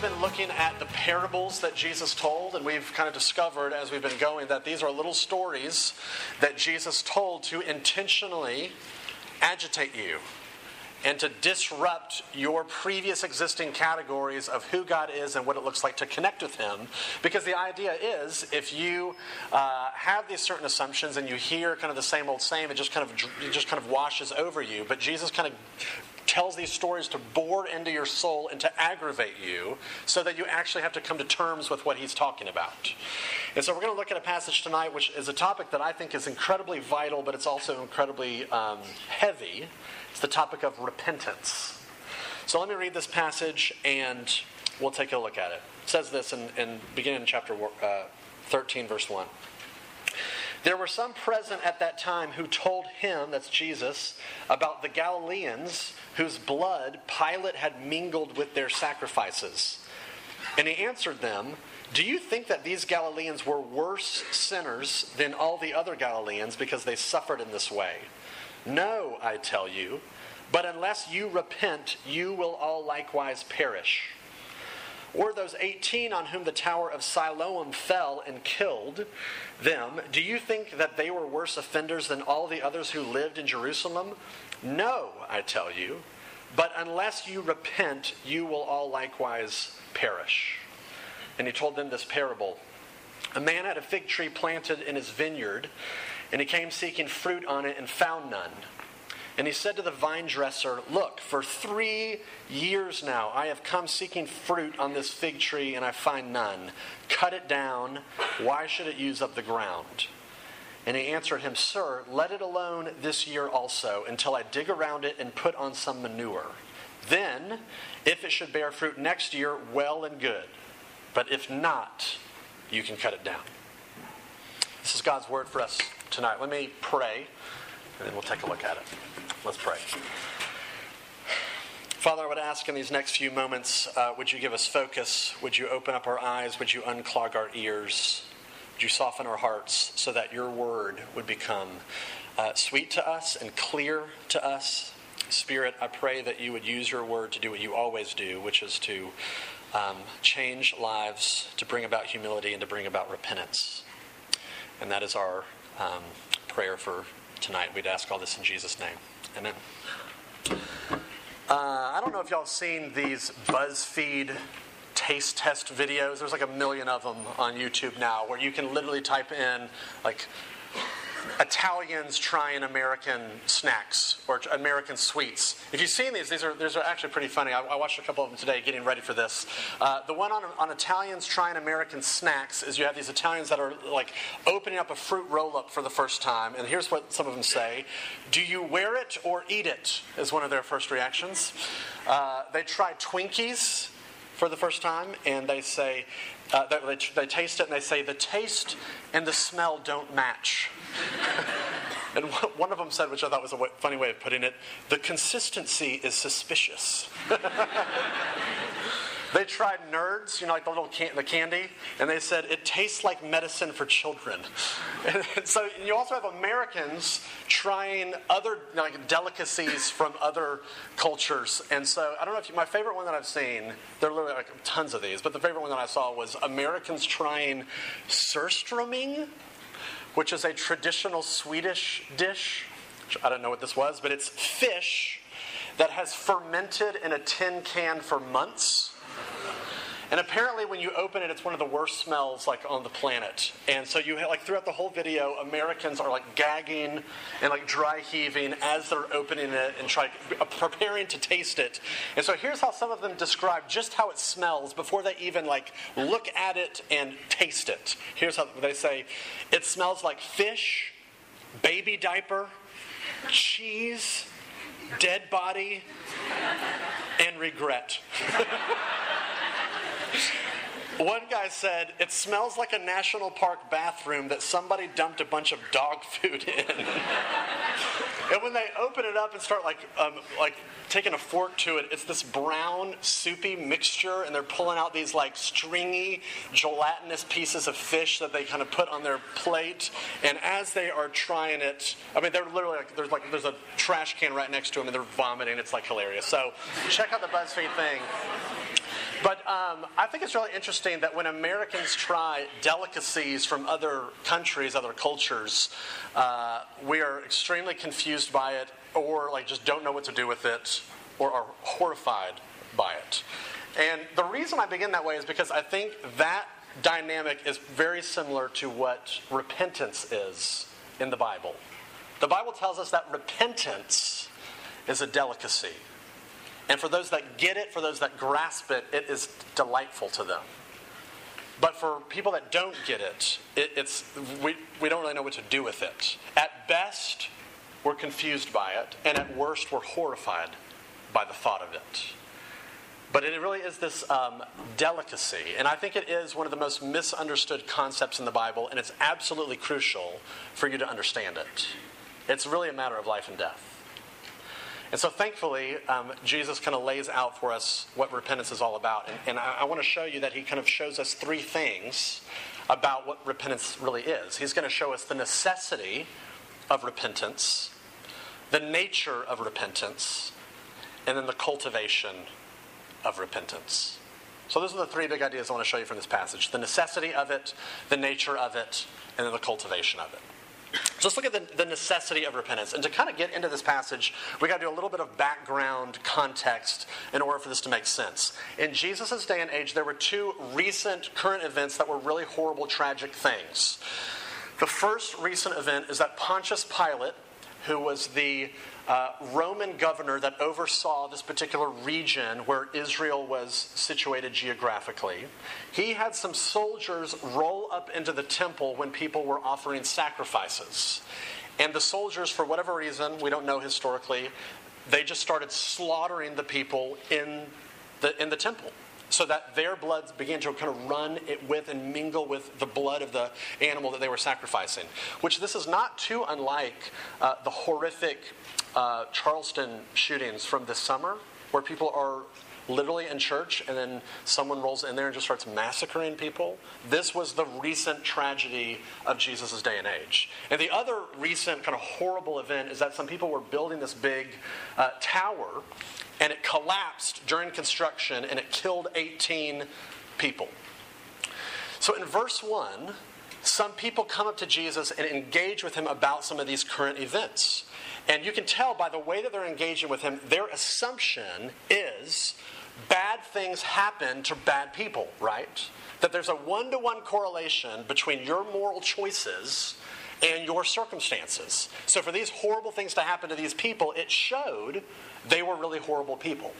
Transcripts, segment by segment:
We have been looking at the parables that Jesus told, and we've kind of discovered as we've been going that these are little stories that Jesus told to intentionally agitate you and to disrupt your previous existing categories of who God is and what it looks like to connect with Him. Because the idea is if you uh, have these certain assumptions and you hear kind of the same old same, it just kind of it just kind of washes over you. But Jesus kind of tells these stories to bore into your soul and to aggravate you so that you actually have to come to terms with what he's talking about. And so we're going to look at a passage tonight which is a topic that I think is incredibly vital, but it's also incredibly um, heavy. It's the topic of repentance. So let me read this passage and we'll take a look at it. It says this in, in beginning in chapter uh, 13, verse 1. There were some present at that time who told him, that's Jesus, about the Galileans whose blood Pilate had mingled with their sacrifices. And he answered them, Do you think that these Galileans were worse sinners than all the other Galileans because they suffered in this way? No, I tell you, but unless you repent, you will all likewise perish. Or those 18 on whom the tower of Siloam fell and killed them, do you think that they were worse offenders than all the others who lived in Jerusalem? No, I tell you. But unless you repent, you will all likewise perish. And he told them this parable A man had a fig tree planted in his vineyard, and he came seeking fruit on it and found none. And he said to the vine dresser, Look, for three years now I have come seeking fruit on this fig tree, and I find none. Cut it down. Why should it use up the ground? And he answered him, Sir, let it alone this year also, until I dig around it and put on some manure. Then, if it should bear fruit next year, well and good. But if not, you can cut it down. This is God's word for us tonight. Let me pray, and then we'll take a look at it. Let's pray. Father, I would ask in these next few moments, uh, would you give us focus? Would you open up our eyes? Would you unclog our ears? Would you soften our hearts so that your word would become uh, sweet to us and clear to us? Spirit, I pray that you would use your word to do what you always do, which is to um, change lives, to bring about humility, and to bring about repentance. And that is our um, prayer for tonight. We'd ask all this in Jesus' name. Amen. Uh, I don't know if y'all have seen these BuzzFeed taste test videos. There's like a million of them on YouTube now where you can literally type in like Italians trying American snacks or American sweets. If you've seen these, these are, these are actually pretty funny. I, I watched a couple of them today getting ready for this. Uh, the one on, on Italians trying American snacks is you have these Italians that are like opening up a fruit roll up for the first time. And here's what some of them say Do you wear it or eat it? is one of their first reactions. Uh, they try Twinkies for the first time, and they say, uh, they, they, taste it and they say, the taste and the smell don't match. and one of them said, which I thought was a funny way of putting it, the consistency is suspicious. They tried nerds, you know, like the little can- the candy, and they said it tastes like medicine for children. And, so you also have Americans trying other like delicacies from other cultures. And so I don't know if you, my favorite one that I've seen, there are literally like tons of these, but the favorite one that I saw was Americans trying surströmming, which is a traditional Swedish dish. I don't know what this was, but it's fish that has fermented in a tin can for months and apparently, when you open it, it's one of the worst smells like on the planet. And so you like throughout the whole video, Americans are like gagging and like dry heaving as they're opening it and try uh, preparing to taste it. And so here's how some of them describe just how it smells before they even like look at it and taste it. Here's how they say, it smells like fish, baby diaper, cheese, dead body, and regret. One guy said, It smells like a national park bathroom that somebody dumped a bunch of dog food in. and when they open it up and start like, um, like taking a fork to it, it's this brown, soupy mixture, and they're pulling out these like stringy, gelatinous pieces of fish that they kind of put on their plate. And as they are trying it, I mean, they're literally like, there's like, there's a trash can right next to them, and they're vomiting. It's like hilarious. So check out the BuzzFeed thing. But um, I think it's really interesting that when Americans try delicacies from other countries, other cultures, uh, we are extremely confused by it, or like just don't know what to do with it, or are horrified by it. And the reason I begin that way is because I think that dynamic is very similar to what repentance is in the Bible. The Bible tells us that repentance is a delicacy. And for those that get it, for those that grasp it, it is delightful to them. But for people that don't get it, it it's, we, we don't really know what to do with it. At best, we're confused by it, and at worst, we're horrified by the thought of it. But it really is this um, delicacy, and I think it is one of the most misunderstood concepts in the Bible, and it's absolutely crucial for you to understand it. It's really a matter of life and death. And so, thankfully, um, Jesus kind of lays out for us what repentance is all about. And, and I, I want to show you that he kind of shows us three things about what repentance really is. He's going to show us the necessity of repentance, the nature of repentance, and then the cultivation of repentance. So, those are the three big ideas I want to show you from this passage the necessity of it, the nature of it, and then the cultivation of it. So let's look at the, the, necessity of repentance. And to kind of get into this passage, we got to do a little bit of background context in order for this to make sense. In Jesus' day and age, there were two recent current events that were really horrible, tragic things. The first recent event is that Pontius Pilate, who was the uh, Roman governor that oversaw this particular region where Israel was situated geographically. He had some soldiers roll up into the temple when people were offering sacrifices. And the soldiers, for whatever reason, we don't know historically, they just started slaughtering the people in the, in the temple so that their blood began to kind of run it with and mingle with the blood of the animal that they were sacrificing. Which this is not too unlike uh, the horrific uh, Charleston shootings from this summer, where people are literally in church and then someone rolls in there and just starts massacring people. This was the recent tragedy of Jesus' day and age. And the other recent kind of horrible event is that some people were building this big uh, tower and it collapsed during construction and it killed 18 people. So in verse 1, some people come up to Jesus and engage with him about some of these current events. And you can tell by the way that they're engaging with him, their assumption is bad things happen to bad people, right? That there's a one to one correlation between your moral choices and your circumstances. So, for these horrible things to happen to these people, it showed they were really horrible people.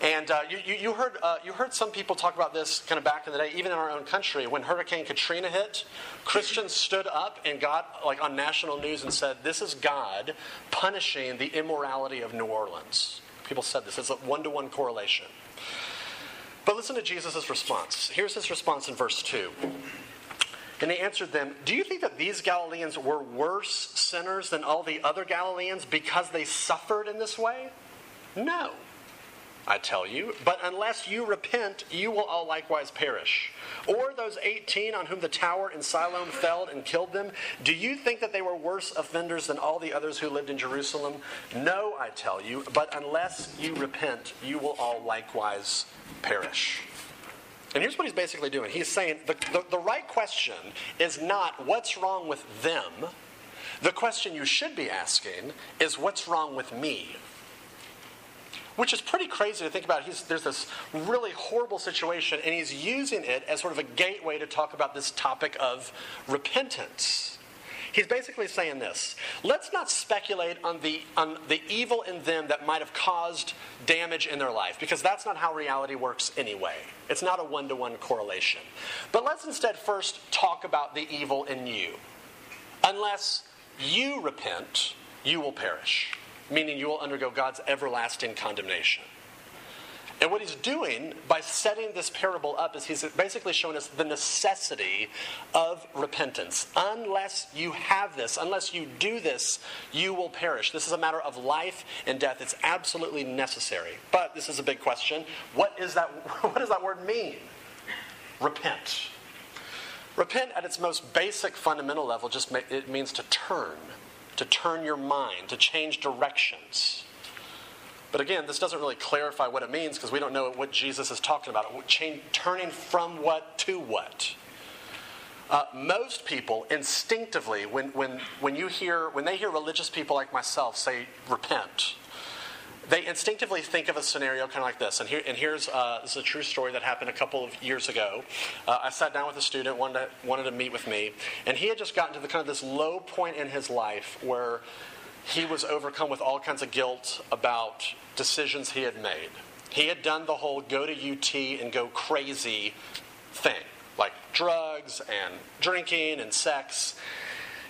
And uh, you, you, heard, uh, you heard some people talk about this kind of back in the day, even in our own country. When Hurricane Katrina hit, Christians stood up and got like on national news and said, This is God punishing the immorality of New Orleans. People said this. It's a one to one correlation. But listen to Jesus' response. Here's his response in verse 2. And he answered them, Do you think that these Galileans were worse sinners than all the other Galileans because they suffered in this way? No. I tell you. But unless you repent, you will all likewise perish. Or those 18 on whom the tower in Siloam fell and killed them, do you think that they were worse offenders than all the others who lived in Jerusalem? No, I tell you. But unless you repent, you will all likewise perish. And here's what he's basically doing. He's saying the, the, the right question is not what's wrong with them. The question you should be asking is what's wrong with me? Which is pretty crazy to think about. He's, there's this really horrible situation, and he's using it as sort of a gateway to talk about this topic of repentance. He's basically saying this let's not speculate on the, on the evil in them that might have caused damage in their life, because that's not how reality works anyway. It's not a one to one correlation. But let's instead first talk about the evil in you. Unless you repent, you will perish meaning you will undergo God's everlasting condemnation. And what he's doing by setting this parable up is he's basically showing us the necessity of repentance. Unless you have this, unless you do this, you will perish. This is a matter of life and death. It's absolutely necessary. But this is a big question. What is that what does that word mean? Repent. Repent at its most basic fundamental level just it means to turn, to turn your mind, to change directions. But again, this doesn't really clarify what it means because we don't know what Jesus is talking about. Change, turning from what to what. Uh, most people instinctively, when, when, when you hear when they hear religious people like myself say repent, they instinctively think of a scenario kind of like this. And, here, and here's uh, this is a true story that happened a couple of years ago. Uh, I sat down with a student, wanted to, wanted to meet with me, and he had just gotten to the kind of this low point in his life where he was overcome with all kinds of guilt about decisions he had made. He had done the whole go to UT and go crazy thing, like drugs and drinking and sex.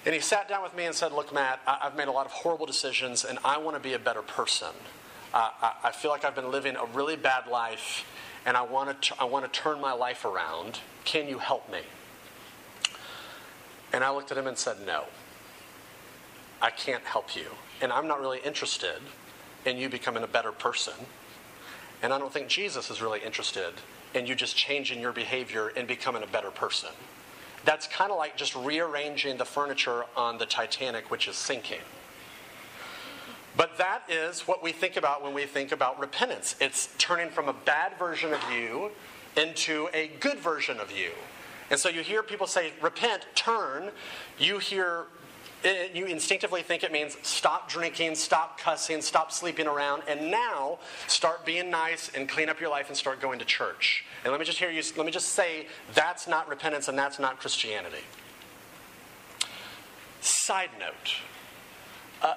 And he sat down with me and said, Look, Matt, I- have made a lot of horrible decisions and I want to be a better person. Uh, I-, I feel like I've been living a really bad life and I want to, I want to turn my life around. Can you help me? And I looked at him and said, No. I can't help you. And I'm not really interested in you becoming a better person. And I don't think Jesus is really interested in you just changing your behavior and becoming a better person. That's kind of like just rearranging the furniture on the Titanic, which is sinking. But that is what we think about when we think about repentance. It's turning from a bad version of you into a good version of you. And so you hear people say, repent, turn. You hear you instinctively think it means stop drinking, stop cussing, stop sleeping around, and now start being nice and clean up your life and start going to church. And let me just hear you. Let me just say that's not repentance and that's not Christianity. Side note. Uh,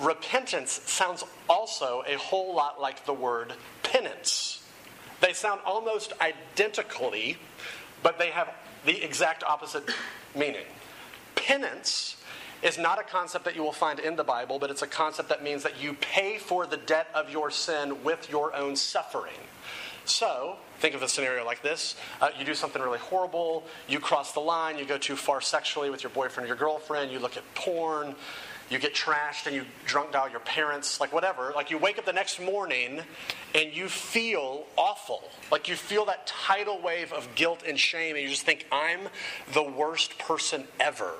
repentance sounds also a whole lot like the word penance. They sound almost identically, but they have the exact opposite meaning. Penance is not a concept that you will find in the Bible, but it's a concept that means that you pay for the debt of your sin with your own suffering. So, think of a scenario like this. Uh, you do something really horrible, you cross the line, you go too far sexually with your boyfriend or your girlfriend, you look at porn, you get trashed and you drunk dial your parents, like whatever. Like you wake up the next morning and you feel awful. Like you feel that tidal wave of guilt and shame, and you just think, I'm the worst person ever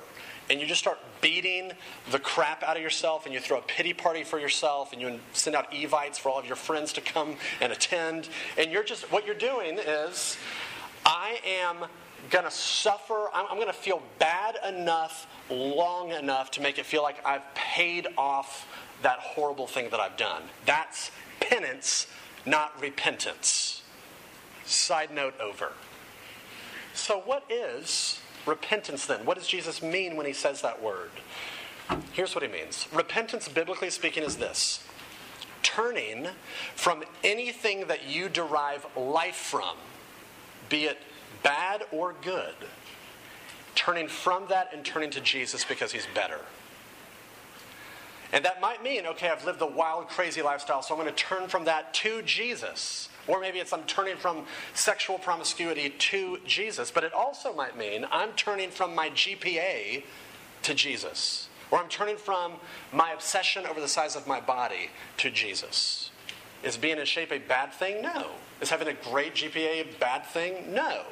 and you just start beating the crap out of yourself and you throw a pity party for yourself and you send out evites for all of your friends to come and attend and you're just what you're doing is i am going to suffer i'm, I'm going to feel bad enough long enough to make it feel like i've paid off that horrible thing that i've done. That's penance not repentance. Side note over. So what is Repentance, then. What does Jesus mean when he says that word? Here's what he means Repentance, biblically speaking, is this turning from anything that you derive life from, be it bad or good, turning from that and turning to Jesus because he's better. And that might mean, okay, I've lived a wild, crazy lifestyle, so I'm going to turn from that to Jesus. Or maybe it's I'm turning from sexual promiscuity to Jesus. But it also might mean I'm turning from my GPA to Jesus. Or I'm turning from my obsession over the size of my body to Jesus. Is being in shape a bad thing? No. Is having a great GPA a bad thing? No.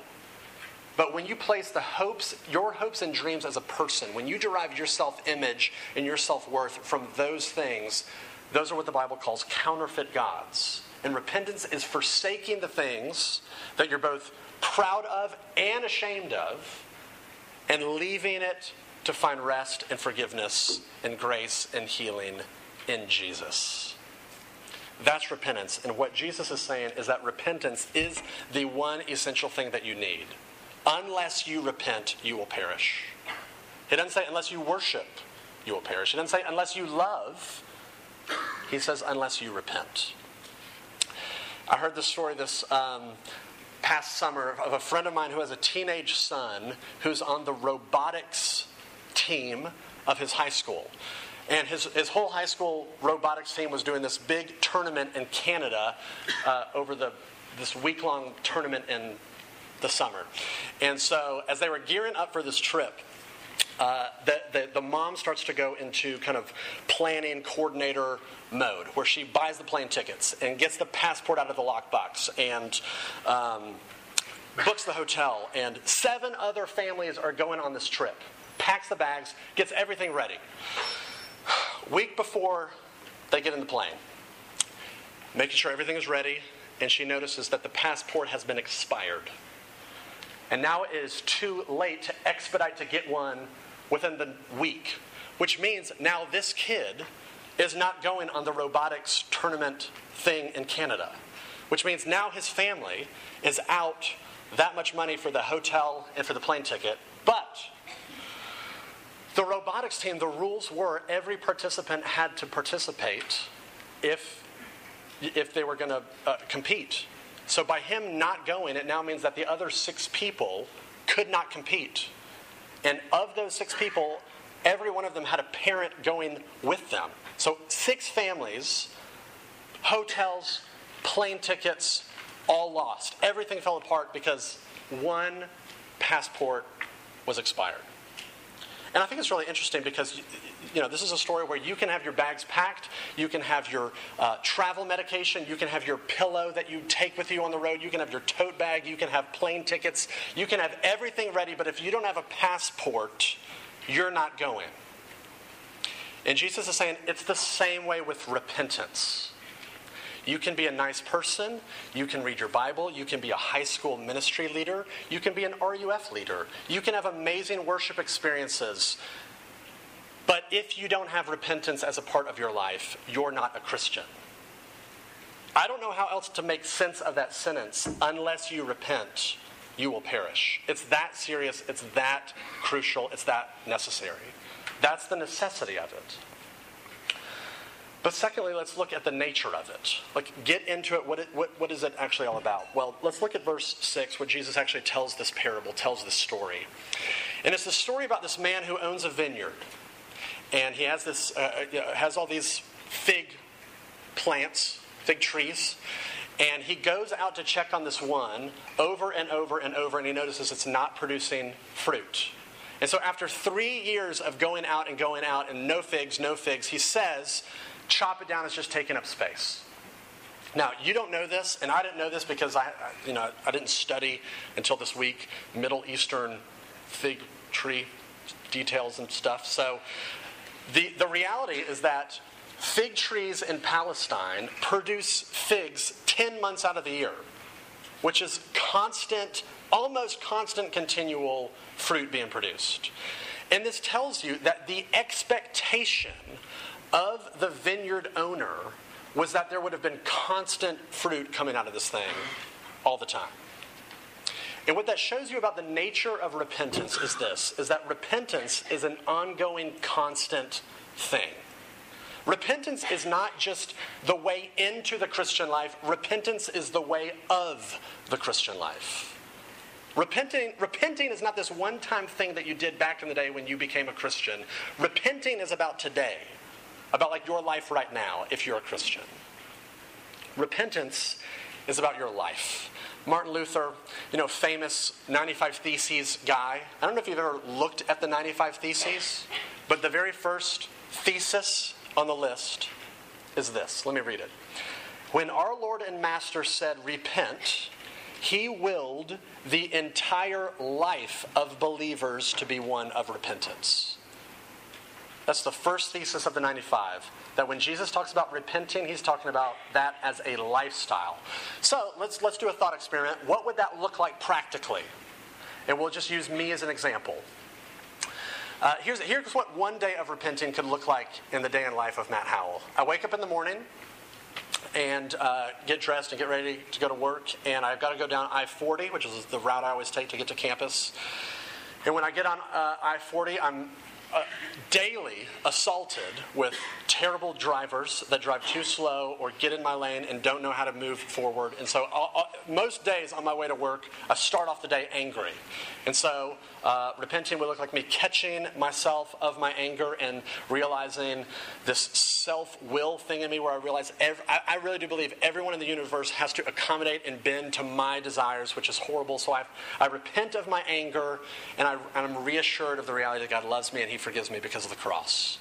But when you place the hopes, your hopes and dreams as a person, when you derive your self image and your self worth from those things, those are what the Bible calls counterfeit gods. And repentance is forsaking the things that you're both proud of and ashamed of and leaving it to find rest and forgiveness and grace and healing in Jesus. That's repentance. And what Jesus is saying is that repentance is the one essential thing that you need. Unless you repent, you will perish. He doesn't say unless you worship, you will perish. He doesn't say unless you love. He says unless you repent. I heard this story this um, past summer of a friend of mine who has a teenage son who's on the robotics team of his high school. And his, his whole high school robotics team was doing this big tournament in Canada uh, over the, this week long tournament in the summer. And so, as they were gearing up for this trip, uh, the, the, the, mom starts to go into kind of planning coordinator mode where she buys the plane tickets and gets the passport out of the lockbox and um, books the hotel. And seven other families are going on this trip, packs the bags, gets everything ready. Week before they get in the plane, making sure everything is ready, and she notices that the passport has been expired. And now it is too late to expedite to get one within the week, which means now this kid is not going on the robotics tournament thing in Canada, which means now his family is out that much money for the hotel and for the plane ticket. But the robotics team, the rules were every participant had to participate if, if they were going to uh, compete. So by him not going, it now means that the other six people could not compete. And of those six people, every one of them had a parent going with them. So six families, hotels, plane tickets, all lost. Everything fell apart because one passport was expired. And I think it's really interesting because you know this is a story where you can have your bags packed, you can have your uh, travel medication, you can have your pillow that you take with you on the road, you can have your tote bag, you can have plane tickets, you can have everything ready. But if you don't have a passport, you're not going. And Jesus is saying it's the same way with repentance. You can be a nice person. You can read your Bible. You can be a high school ministry leader. You can be an RUF leader. You can have amazing worship experiences. But if you don't have repentance as a part of your life, you're not a Christian. I don't know how else to make sense of that sentence. Unless you repent, you will perish. It's that serious, it's that crucial, it's that necessary. That's the necessity of it. But secondly, let's look at the nature of it. Like, get into it. What, it, what, what is it actually all about? Well, let's look at verse 6, where Jesus actually tells this parable, tells this story. And it's the story about this man who owns a vineyard. And he has, this, uh, uh has all these fig plants, fig trees. And he goes out to check on this one over and over and over, and he notices it's not producing fruit. And so, after three years of going out and going out and no figs, no figs, he says, chop it down is just taking up space. Now, you don't know this, and I didn't know this because I, you know, I didn't study until this week Middle Eastern fig tree details and stuff. So, the, the reality is that fig trees in Palestine produce figs 10 months out of the year, which is constant, almost constant, continual fruit being produced. And this tells you that the expectation of the vineyard owner was that there would have been constant fruit coming out of this thing all the time. And what that shows you about the nature of repentance is this is that repentance is an ongoing constant thing. Repentance is not just the way into the Christian life, repentance is the way of the Christian life. Repenting, repenting is not this one time thing that you did back in the day when you became a Christian. Repenting is about today about like your life right now if you're a Christian. Repentance is about your life. Martin Luther, you know, famous 95 Theses guy. I don't know if you've ever looked at the 95 Theses, but the very first thesis on the list is this. Let me read it. When our Lord and Master said, Repent, he willed the entire life of believers to be one of repentance. That's the first thesis of the 95. That when Jesus talks about repenting, he's talking about that as a lifestyle. So let's, let's do a thought experiment. What would that look like practically? And we'll just use me as an example. Uh, here's, here's what one day of repenting could look like in the day in life of Matt Howell. I wake up in the morning and uh, get dressed and get ready to go to work, and I've got to go down I 40, which is the route I always take to get to campus. And when I get on uh, I 40, I'm uh, daily assaulted with terrible drivers that drive too slow or get in my lane and don't know how to move forward. And so, uh, uh, most days on my way to work, I start off the day angry. And so, uh, repenting would look like me catching myself of my anger and realizing this self will thing in me where I realize every, I, I really do believe everyone in the universe has to accommodate and bend to my desires, which is horrible. So I, I repent of my anger and, I, and I'm reassured of the reality that God loves me and He forgives me because of the cross.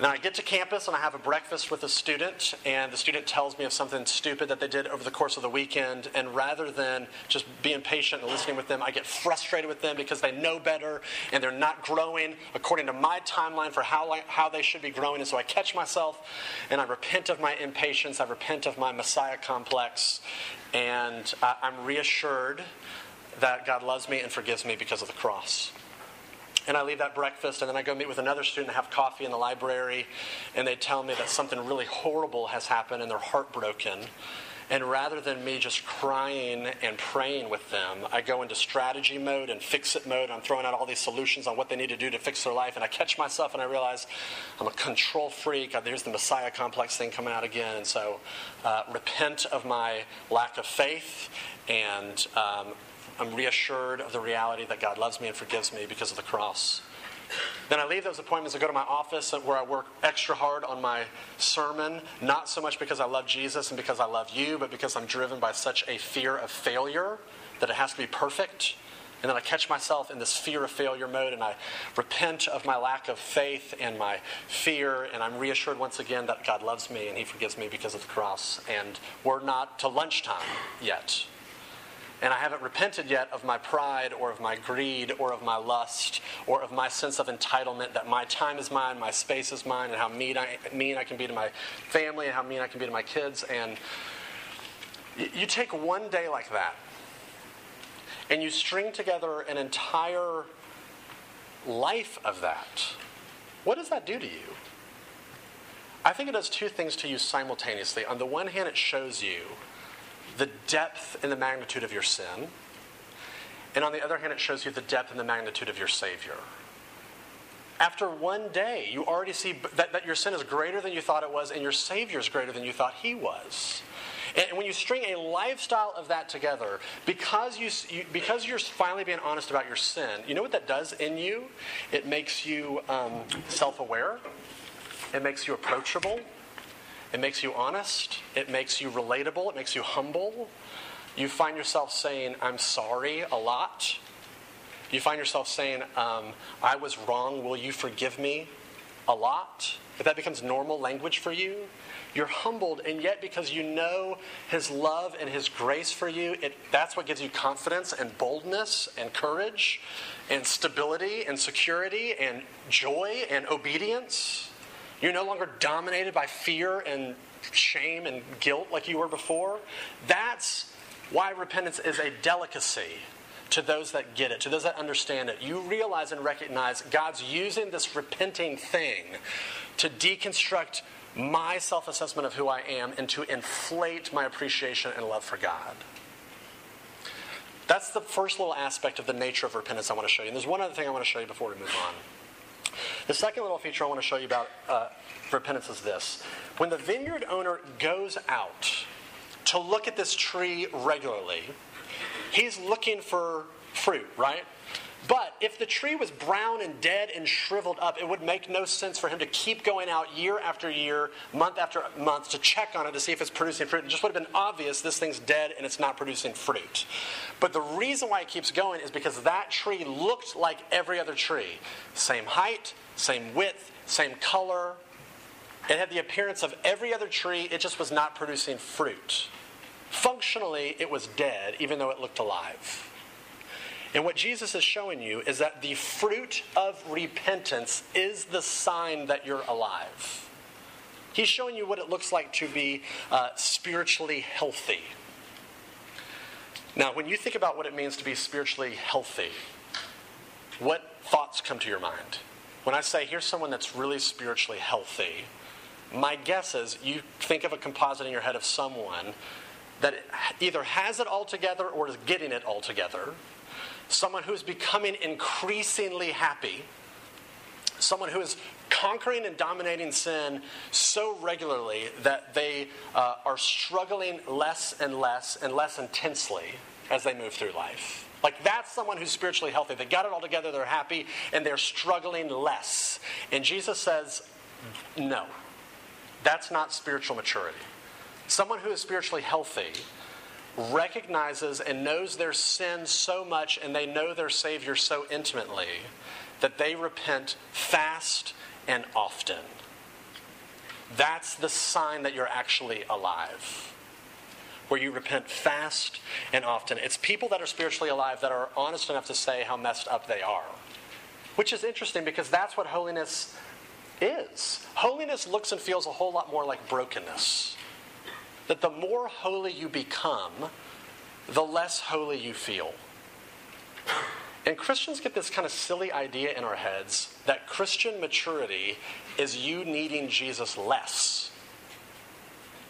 Now I get to campus and I have a breakfast with a student, and the student tells me of something stupid that they did over the course of the weekend. And rather than just being patient and listening with them, I get frustrated with them because they know better and they're not growing according to my timeline for how, how they should be growing. And so I catch myself and I repent of my impatience, I repent of my Messiah complex, and I'm reassured that God loves me and forgives me because of the cross and I leave that breakfast, and then I go meet with another student and have coffee in the library, and they tell me that something really horrible has happened and they're heartbroken. And rather than me just crying and praying with them, I go into strategy mode and fix it mode. I'm throwing out all these solutions on what they need to do to fix their life. And I catch myself and I realize I'm a control freak. There's the Messiah complex thing coming out again. And so uh, repent of my lack of faith and um, I'm reassured of the reality that God loves me and forgives me because of the cross. Then I leave those appointments and go to my office where I work extra hard on my sermon, not so much because I love Jesus and because I love you, but because I'm driven by such a fear of failure that it has to be perfect. And then I catch myself in this fear of failure mode and I repent of my lack of faith and my fear. And I'm reassured once again that God loves me and He forgives me because of the cross. And we're not to lunchtime yet. And I haven't repented yet of my pride or of my greed or of my lust or of my sense of entitlement that my time is mine, my space is mine, and how mean I, mean I can be to my family and how mean I can be to my kids. And you take one day like that and you string together an entire life of that. What does that do to you? I think it does two things to you simultaneously. On the one hand, it shows you the depth and the magnitude of your sin. And on the other hand, it shows you the depth and the magnitude of your Savior. After one day, you already see that, that your sin is greater than you thought it was, and your Savior is greater than you thought He was. And when you string a lifestyle of that together, because, you, you, because you're finally being honest about your sin, you know what that does in you? It makes you um, self aware, it makes you approachable, it makes you honest. It makes you relatable. It makes you humble. You find yourself saying, I'm sorry a lot. You find yourself saying, um, I was wrong. Will you forgive me a lot? If that becomes normal language for you, you're humbled, and yet because you know His love and His grace for you, it, that's what gives you confidence and boldness and courage and stability and security and joy and obedience. You're no longer dominated by fear and shame and guilt like you were before. That's why repentance is a delicacy to those that get it, to those that understand it. You realize and recognize God's using this repenting thing to deconstruct my self assessment of who I am and to inflate my appreciation and love for God. That's the first little aspect of the nature of repentance I want to show you. And there's one other thing I want to show you before we move on. The second little feature I want to show you about uh, repentance is this. When the vineyard owner goes out to look at this tree regularly, he's looking for fruit, right? But if the tree was brown and dead and shriveled up, it would make no sense for him to keep going out year after year, month after month to check on it to see if it's producing fruit. It just would have been obvious this thing's dead and it's not producing fruit. But the reason why it keeps going is because that tree looked like every other tree same height, same width, same color. It had the appearance of every other tree, it just was not producing fruit. Functionally, it was dead, even though it looked alive. And what Jesus is showing you is that the fruit of repentance is the sign that you're alive. He's showing you what it looks like to be uh, spiritually healthy. Now, when you think about what it means to be spiritually healthy, what thoughts come to your mind? When I say, here's someone that's really spiritually healthy, my guess is you think of a composite in your head of someone that either has it all together or is getting it all together someone who's becoming increasingly happy, someone who is conquering and dominating sin so regularly that they uh, are struggling less and less and less intensely as they move through life. Like that's someone who's spiritually healthy. They got it all together, they're happy, and they're struggling less. And Jesus says, no, that's not spiritual maturity. Someone who is spiritually healthy recognizes and knows their sin so much and they know their Savior so intimately that they repent fast and often. That's the sign that you're actually alive. Where you repent fast and often. It's people that are spiritually alive that are honest enough to say how messed up they are. Which is interesting because that's what holiness is. Holiness looks and feels a whole lot more like brokenness. That the more holy you become, the less holy you feel. And Christians get this kind of silly idea in our heads that Christian maturity is you needing Jesus less,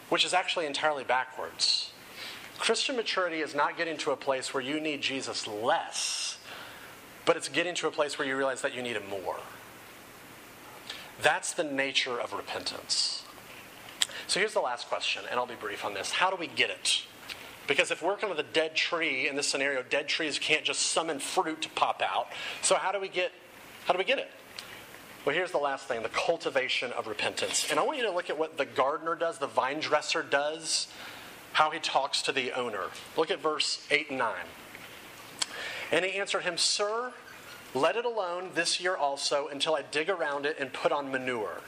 which is actually entirely backwards. Christian maturity is not getting to a place where you need Jesus less, but it's getting to a place where you realize that you need him more. That's the nature of repentance. So here's the last question, and I'll be brief on this. How do we get it? Because if we're kind of the dead tree in this scenario, dead trees can't just summon fruit to pop out. So how do we get how do we get it? Well, here's the last thing, the cultivation of repentance. And I want you to look at what the gardener does, the vine dresser does, how he talks to the owner. Look at verse 8 and 9. And he answered him, Sir, let it alone this year also until I dig around it and put on manure.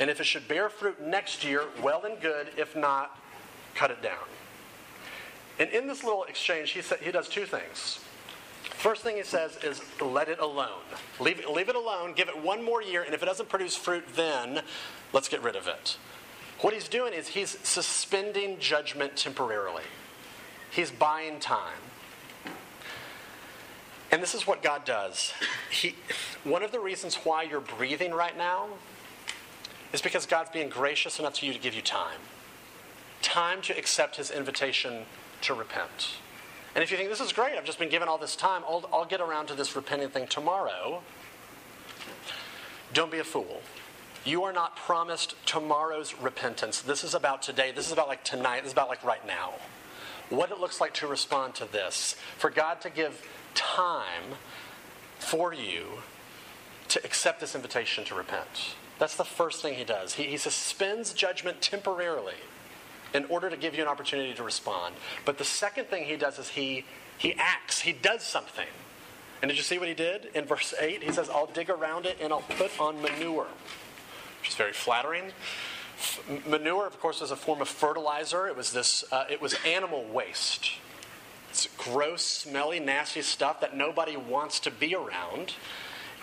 And if it should bear fruit next year, well and good. If not, cut it down. And in this little exchange, he, he does two things. First thing he says is, let it alone. Leave, leave it alone, give it one more year, and if it doesn't produce fruit, then let's get rid of it. What he's doing is he's suspending judgment temporarily, he's buying time. And this is what God does. He, one of the reasons why you're breathing right now is because God's being gracious enough to you to give you time. Time to accept his invitation to repent. And if you think this is great, I've just been given all this time, I'll, I'll get around to this repenting thing tomorrow. Don't be a fool. You are not promised tomorrow's repentance. This is about today. This is about like tonight. This is about like right now. What it looks like to respond to this. For God to give time for you to accept this invitation to repent. That's the first thing he does. He, he suspends judgment temporarily in order to give you an opportunity to respond. But the second thing he does is he, he acts, he does something. And did you see what he did? In verse 8, he says, I'll dig around it and I'll put on manure, which is very flattering. Manure, of course, was a form of fertilizer. It was this, uh, it was animal waste. It's gross, smelly, nasty stuff that nobody wants to be around.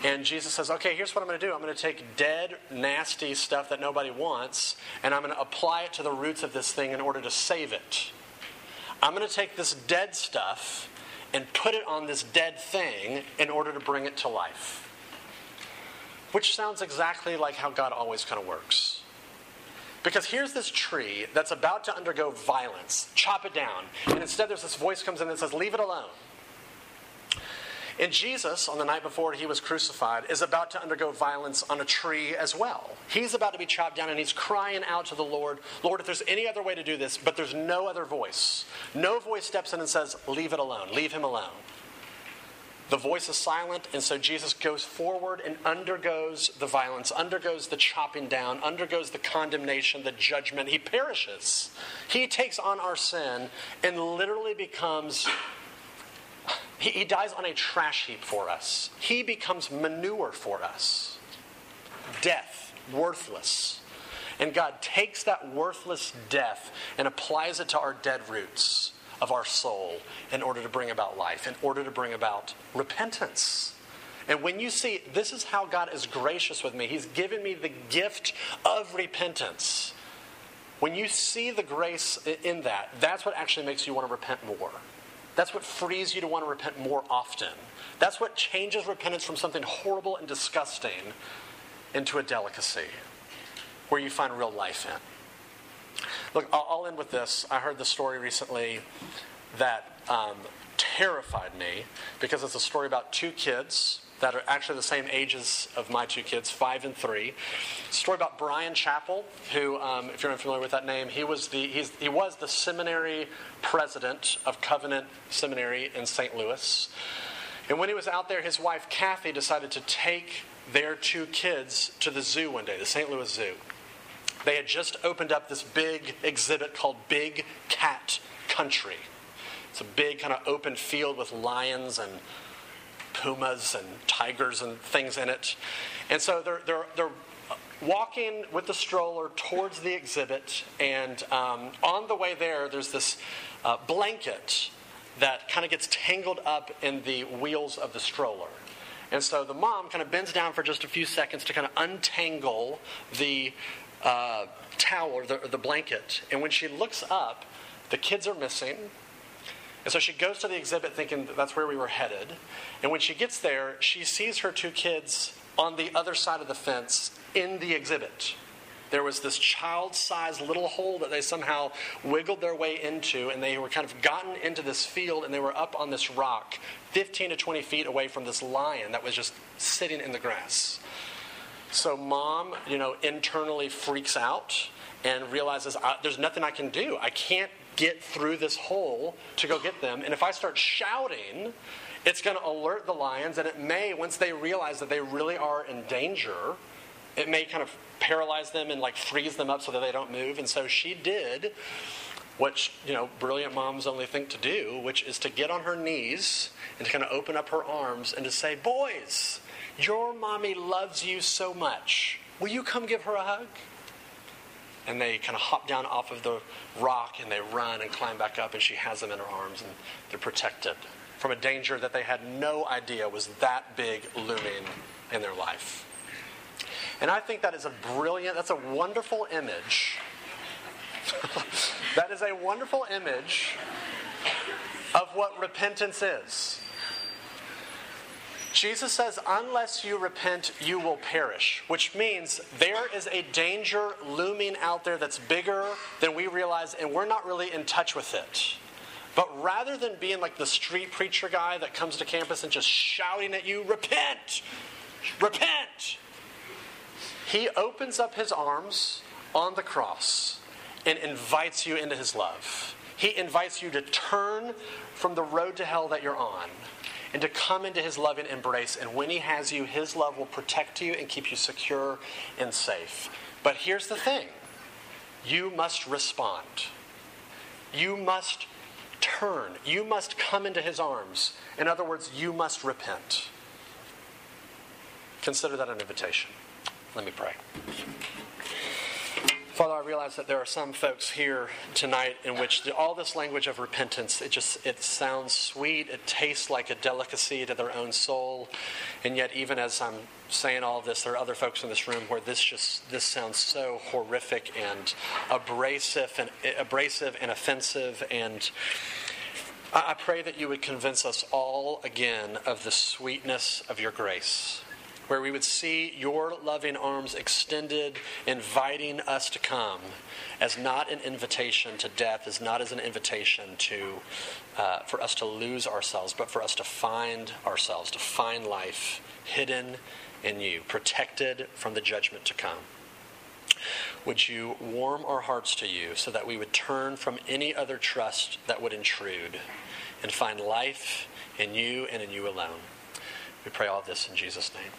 And Jesus says, okay, here's what I'm going to do. I'm going to take dead, nasty stuff that nobody wants, and I'm going to apply it to the roots of this thing in order to save it. I'm going to take this dead stuff and put it on this dead thing in order to bring it to life. Which sounds exactly like how God always kind of works. Because here's this tree that's about to undergo violence. Chop it down. And instead, there's this voice comes in that says, Leave it alone. And Jesus, on the night before he was crucified, is about to undergo violence on a tree as well. He's about to be chopped down and he's crying out to the Lord, Lord, if there's any other way to do this, but there's no other voice. No voice steps in and says, Leave it alone, leave him alone. The voice is silent, and so Jesus goes forward and undergoes the violence, undergoes the chopping down, undergoes the condemnation, the judgment. He perishes. He takes on our sin and literally becomes he, he dies on a trash heap for us. He becomes manure for us. Death, worthless. And God takes that worthless death and applies it to our dead roots of our soul in order to bring about life, in order to bring about repentance. And when you see, this is how God is gracious with me, He's given me the gift of repentance. When you see the grace in that, that's what actually makes you want to repent more. That's what frees you to want to repent more often. That's what changes repentance from something horrible and disgusting into a delicacy where you find real life in. Look, I'll, end with this. I heard the story recently that um, terrified me because it's a story about two kids that are actually the same ages of my two kids, five and three. story about Bryan Chapell, who, um, if you're unfamiliar with that name, he was the he was the seminary president of Covenant Seminary in St. Louis. And when he was out there, his wife Kathy decided to take their two kids to the zoo one day, the St. Louis Zoo. They had just opened up this big exhibit called Big Cat Country. It's a big kind of open field with lions and pumas and tigers and things in it. And so they're, they're, they're walking with the stroller towards the exhibit, and um, on the way there, there's this uh, blanket that kind of gets tangled up in the wheels of the stroller. And so the mom kind of bends down for just a few seconds to kind of untangle the uh, towel or the, or the blanket. And when she looks up, the kids are missing. And so she goes to the exhibit thinking that that's where we were headed. And when she gets there, she sees her two kids on the other side of the fence in the exhibit. There was this child sized little hole that they somehow wiggled their way into, and they were kind of gotten into this field, and they were up on this rock, 15 to 20 feet away from this lion that was just sitting in the grass. So mom, you know, internally freaks out and realizes there's nothing I can do. I can't get through this hole to go get them. And if I start shouting, it's going to alert the lions, and it may, once they realize that they really are in danger, it may kind of paralyze them and like freeze them up so that they don't move. And so she did what you know brilliant moms only think to do, which is to get on her knees and to kind of open up her arms and to say, "Boys, your mommy loves you so much. Will you come give her a hug?" And they kind of hop down off of the rock and they run and climb back up, and she has them in her arms and they're protected from a danger that they had no idea was that big looming in their life. And I think that is a brilliant, that's a wonderful image. that is a wonderful image of what repentance is. Jesus says, unless you repent, you will perish, which means there is a danger looming out there that's bigger than we realize, and we're not really in touch with it. But rather than being like the street preacher guy that comes to campus and just shouting at you, repent, repent, he opens up his arms on the cross and invites you into his love. He invites you to turn from the road to hell that you're on and to come into his loving embrace. And when he has you, his love will protect you and keep you secure and safe. But here's the thing you must respond. You must turn. You must come into his arms. In other words, you must repent. Consider that an invitation. Let me pray. Father, I realize that there are some folks here tonight in which all this language of repentance, it just it sounds sweet, it tastes like a delicacy to their own soul. And yet even as I'm saying all this, there are other folks in this room where this just this sounds so horrific and abrasive and abrasive and offensive and I pray that you would convince us all again of the sweetness of your grace where we would see your loving arms extended, inviting us to come, as not an invitation to death, as not as an invitation to uh, for us to lose ourselves, but for us to find ourselves, to find life hidden in you, protected from the judgment to come. Would you warm our hearts to you so that we would turn from any other trust that would intrude and find life in you and in you alone? We pray all this in Jesus' name.